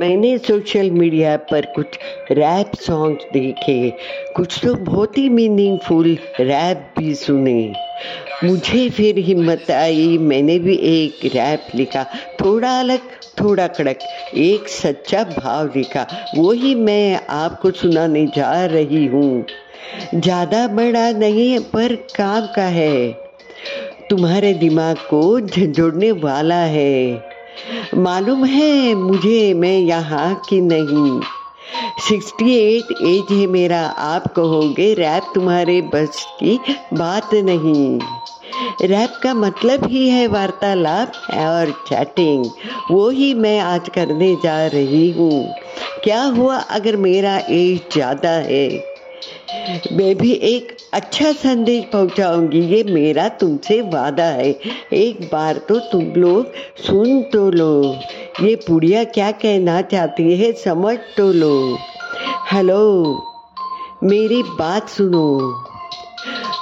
मैंने social media पर कुछ रैप सॉन्ग्स देखे, कुछ तो बहुत ही मीनिंगफुल रैप भी सुने। मुझे फिर हिम्मत आई, मैंने भी एक रैप लिखा, थोड़ा अलग, थोड़ा कड़क, एक सच्चा भाव लिखा, वही मैं आपको सुनाने जा रही हूँ। ज़्यादा बड़ा नहीं, पर काम का है। तुम्हारे दिमाग को झंझोड़ने वाला है। मालूम है मुझे, मैं यहाँ की नहीं। सिक्सटी एट एज है मेरा, आप कहोगे रैप तुम्हारे बस की बात नहीं। रैप का मतलब ही है वार्तालाप और चैटिंग, वो ही मैं आज करने जा रही हूँ। क्या हुआ अगर मेरा एज ज़्यादा है? मैं भी एक अच्छा संदेश पहुंचाऊँगी। ये मेरा तुमसे वादा है। एक बार तो तुम लोग सुन तो लो। ये पुड़िया क्या कहना चाहती है समझ तो लो। हेलो, मेरी बात सुनो।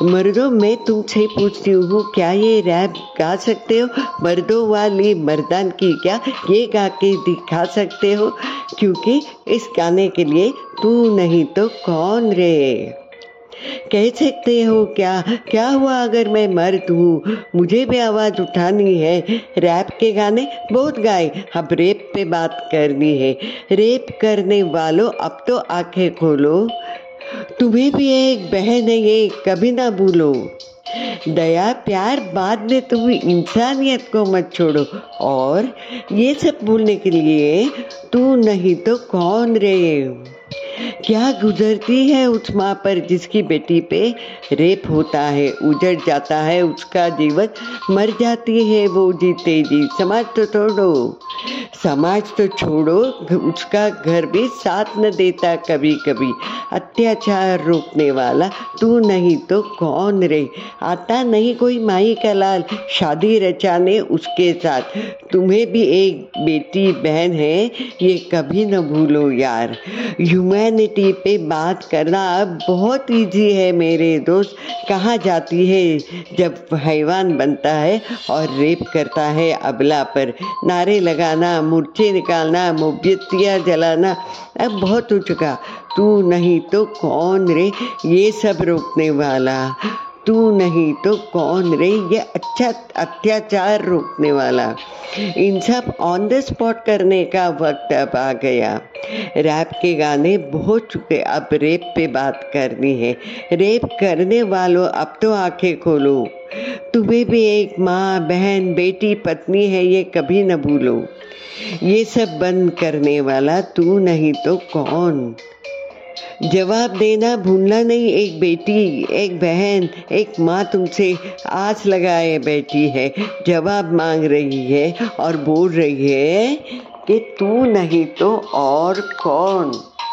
मर्दों, मैं तुमसे पूछती हूँ, क्या ये रैप गा सकते हो? मर्दों वाली मर्दान की क्या ये गा के दिखा सकते हो? क्योंकि इस गाने के लिए तू नहीं तो कौन रे? कह सकते हो क्या? क्या हुआ अगर मैं मर्द हूँ मुझे भी आवाज़ उठानी है। रैप के गाने बहुत गाए। अब रेप पे बात करनी है। रेप करने वालों, अब तो आँखें खोलो। तुम्हें भी एक बहन है, ये कभी ना भूलो। दया, प्यार, बाद में तुम इंसानियत को मत छोड़ो। और ये सब भूलने के लिए तू नहीं तो कौन रे? क्या गुजरती है उस माँ पर जिसकी बेटी पे रेप होता है? उजड़ जाता है उसका जीवन, मर जाती है वो जीते जी समाज तो छोड़ो समाज तो छोड़ो उसका घर भी साथ न देता कभी कभी अत्याचार रोकने वाला, तू नहीं तो कौन रे? आता नहीं कोई माई का लाल, शादी रचाने उसके साथ। तुम्हें भी एक बेटी, बहन है, ये कभी न भूलो यार। ह्यूमैनिटी पे बात करना अब बहुत इजी है मेरे दोस्त। कहाँ जाती है जब हैवान बनता है और रेप करता है अबला पर? नारे लगाना मूर्छे निकालना मोबियतियाँ जलाना, अब बहुत हो चुका। तू नहीं तो कौन रे ये सब रोकने वाला? तू नहीं तो कौन रे ये अच्छा अत्याचार रोकने वाला? इन सब ऑन द स्पॉट करने का वक्त अब आ गया। रैप के गाने बहुत चुके, अब रेप पे बात करनी है। रेप करने वालों, अब तो आँखें खोलो। तुम्हें भी एक माँ, बहन, बेटी, पत्नी है, ये कभी न भूलो। ये सब बंद करने वाला तू नहीं तो कौन? जवाब देना भूलना नहीं, एक बेटी, एक बहन, एक माँ तुमसे आस लगाए बैठी है, जवाब मांग रही है और बोल रही है कि तू नहीं तो और कौन?